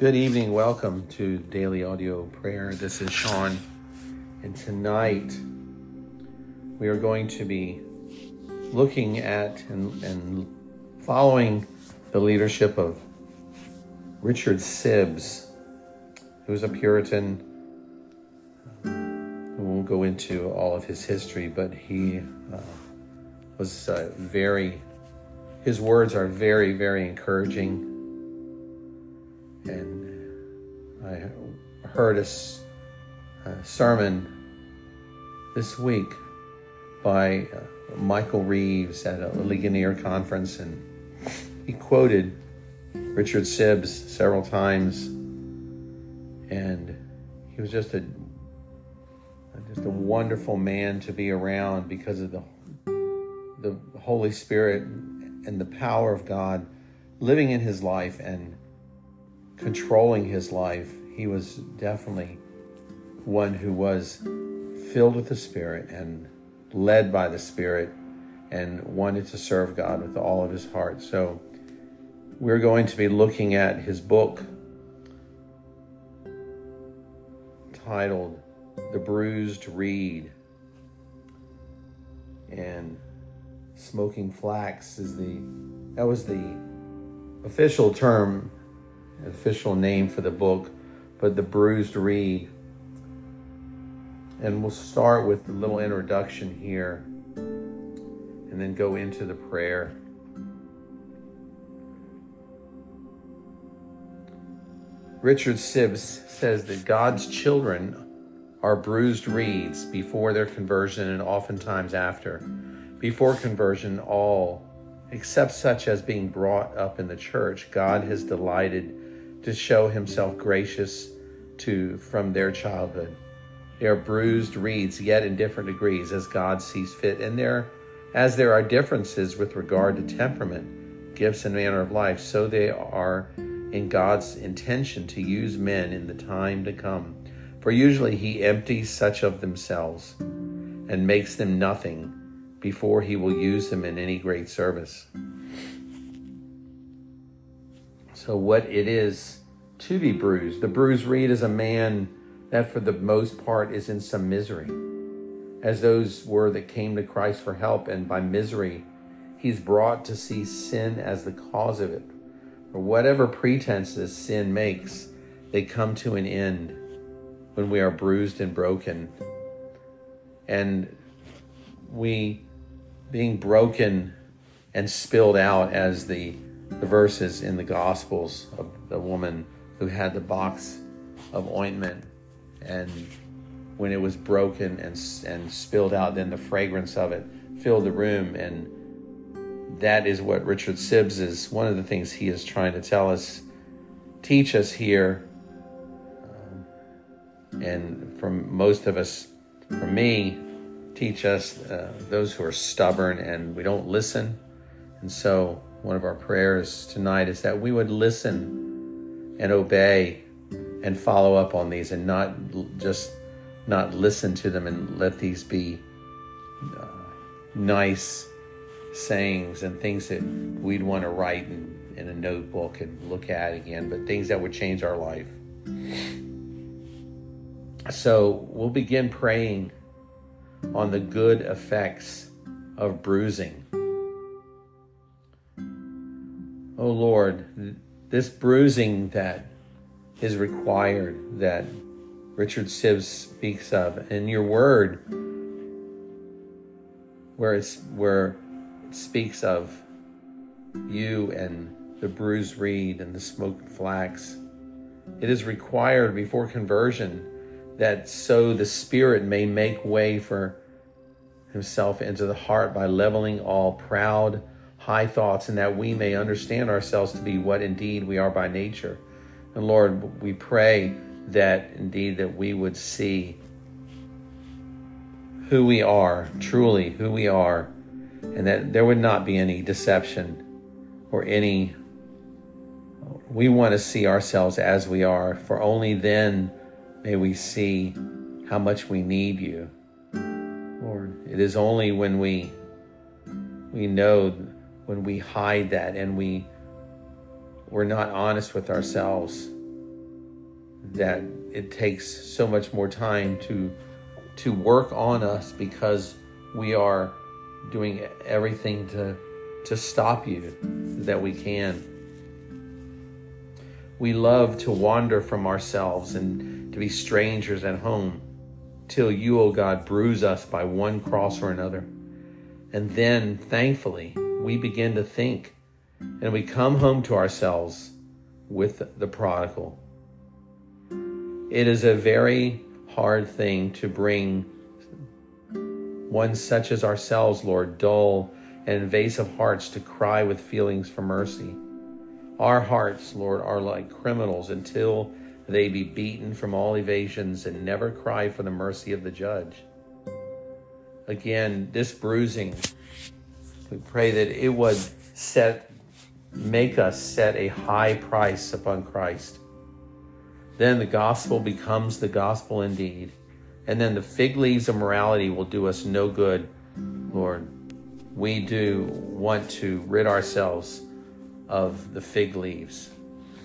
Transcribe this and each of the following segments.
Good evening. Welcome to Daily Audio Prayer. This is Shawn, and tonight we are going to be looking at and, and following the leadership of Richard Sibbes, who was a Puritan. We won't go into all of his history, but he uh, was uh, very, his words are very, very encouraging and I heard a, a sermon this week by uh, Michael Reeves at a Ligonier conference, and he quoted Richard Sibbes several times, and he was just a just a wonderful man to be around because of the the Holy Spirit and the power of God living in his life. And controlling his life. He was definitely one who was filled with the Spirit and led by the Spirit and wanted to serve God with all of his heart. So we're going to be looking at his book titled The Bruised Reed. And smoking flax is the that was the official term official name for the book, but The Bruised Reed. And we'll start with a little introduction here and then go into the prayer. Richard Sibbes says that God's children are bruised reeds before their conversion and oftentimes after. Before conversion, all, except such as being brought up in the church, God has delighted to show himself gracious to from their childhood. They are bruised reeds, yet in different degrees, as God sees fit. And there, as there are differences with regard to temperament, gifts, and manner of life, so they are in God's intention to use men in the time to come. For usually He empties such of themselves and makes them nothing before He will use them in any great service. So, what it is to be bruised. The bruised reed is a man that, for the most part, is in some misery, as those were that came to Christ for help, and by misery, he's brought to see sin as the cause of it. For whatever pretenses sin makes, they come to an end when we are bruised and broken. And we, being broken and spilled out as the the verses in the Gospels of the woman who had the box of ointment, and when it was broken and and spilled out, then the fragrance of it filled the room, and that is what Richard Sibbes is. One of the things he is trying to tell us, teach us here, um, and from most of us, for me, teach us uh, those who are stubborn and we don't listen, and so one of our prayers tonight is that we would listen and obey and follow up on these and not just not listen to them and let these be uh, nice sayings and things that we'd want to write in, in a notebook and look at again, but things that would change our life. So we'll begin praying on the good effects of bruising. Oh Lord, this bruising that is required, that Richard Sibbes speaks of, in your word, where it's where it speaks of you and the bruised reed and the smoked flax. It is required before conversion that so the Spirit may make way for himself into the heart by leveling all proud high thoughts and that we may understand ourselves to be what indeed we are by nature. And Lord, we pray that indeed that we would see who we are, truly who we are, and that there would not be any deception or any we want to see ourselves as we are, for only then may we see how much we need you. Lord, it is only when we we know when we hide that and we we're not honest with ourselves that it takes so much more time to to work on us because we are doing everything to to stop you that we can. We love to wander from ourselves and to be strangers at home till you, O oh God, bruise us by one cross or another. And then, thankfully, we begin to think and we come home to ourselves with the prodigal. It is a very hard thing to bring one such as ourselves, Lord, dull and invasive hearts to cry with feelings for mercy. Our hearts, Lord, are like criminals until they be beaten from all evasions and never cry for the mercy of the judge. Again, this bruising, we pray that it would set, make us set a high price upon Christ. Then the gospel becomes the gospel indeed. And then the fig leaves of morality will do us no good, Lord. We do want to rid ourselves of the fig leaves,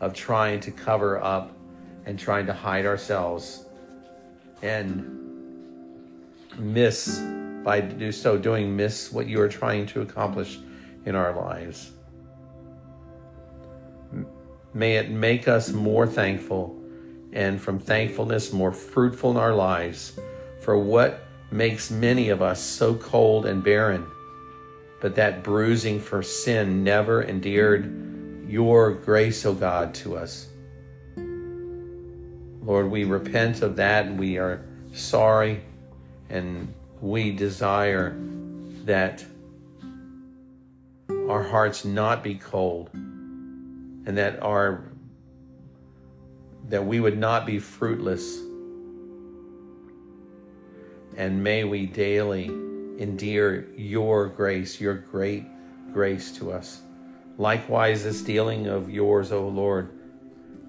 of trying to cover up and trying to hide ourselves and miss by do so doing miss what you are trying to accomplish in our lives. May it make us more thankful and from thankfulness more fruitful in our lives for what makes many of us so cold and barren. But that bruising for sin never endeared your grace, O oh God, to us. Lord, we repent of that and we are sorry and we desire that our hearts not be cold and that our that we would not be fruitless. And may we daily endear your grace your great grace to us. Likewise this dealing of yours o lord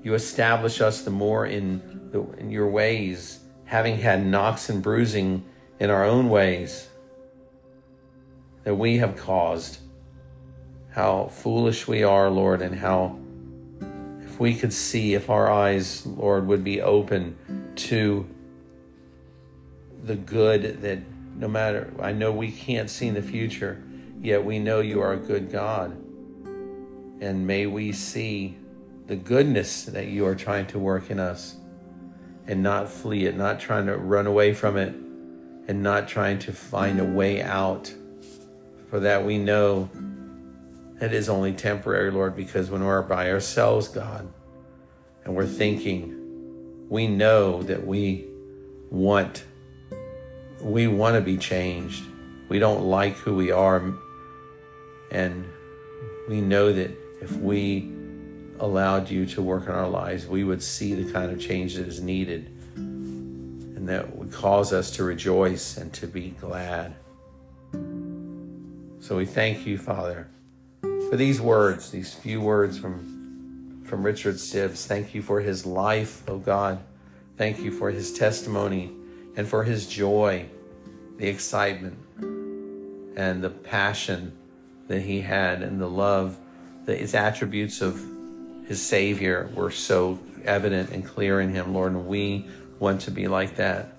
you establish us the more in, the, in your ways, having had knocks and bruising in our own ways that we have caused. How foolish we are, Lord, and how if we could see, if our eyes, Lord, would be open to the good that no matter, I know we can't see in the future, yet we know you are a good God. And may we see the goodness that you are trying to work in us and not flee it, not trying to run away from it, and not trying to find a way out. For that we know it is only temporary, Lord, because when we're by ourselves, God, and we're thinking, we know that we want we want to be changed. We don't like who we are. And we know that if we allowed you to work in our lives, we would see the kind of change that is needed and that would cause us to rejoice and to be glad. So we thank you, Father, for these words, these few words from, from Richard Sibbes. Thank you for his life, oh God. Thank you for his testimony and for his joy, the excitement, and the passion that he had, and the love, that his attributes of his Savior were so evident and clear in him, Lord, and we want to be like that.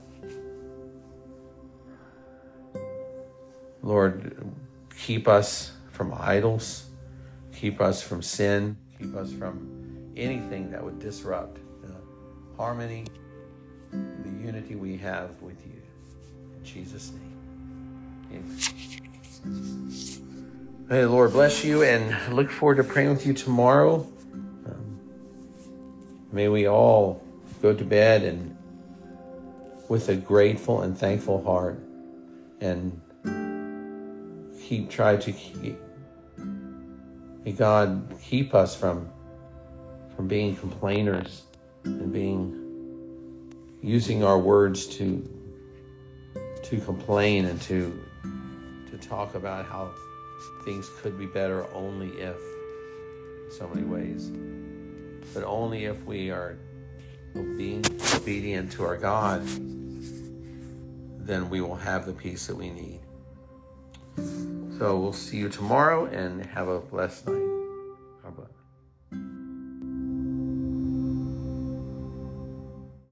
Lord, keep us from idols, keep us from sin, keep us from anything that would disrupt the harmony, the unity we have with you. In Jesus' name. Amen. Hey, Lord bless you and look forward to praying with you tomorrow. May we all go to bed and with a grateful and thankful heart and keep try to keep may God keep us from from being complainers and being using our words to to complain and to to talk about how things could be better only if in so many ways but only if we are being obedient to our God, then we will have the peace that we need. So we'll see you tomorrow and have a blessed night.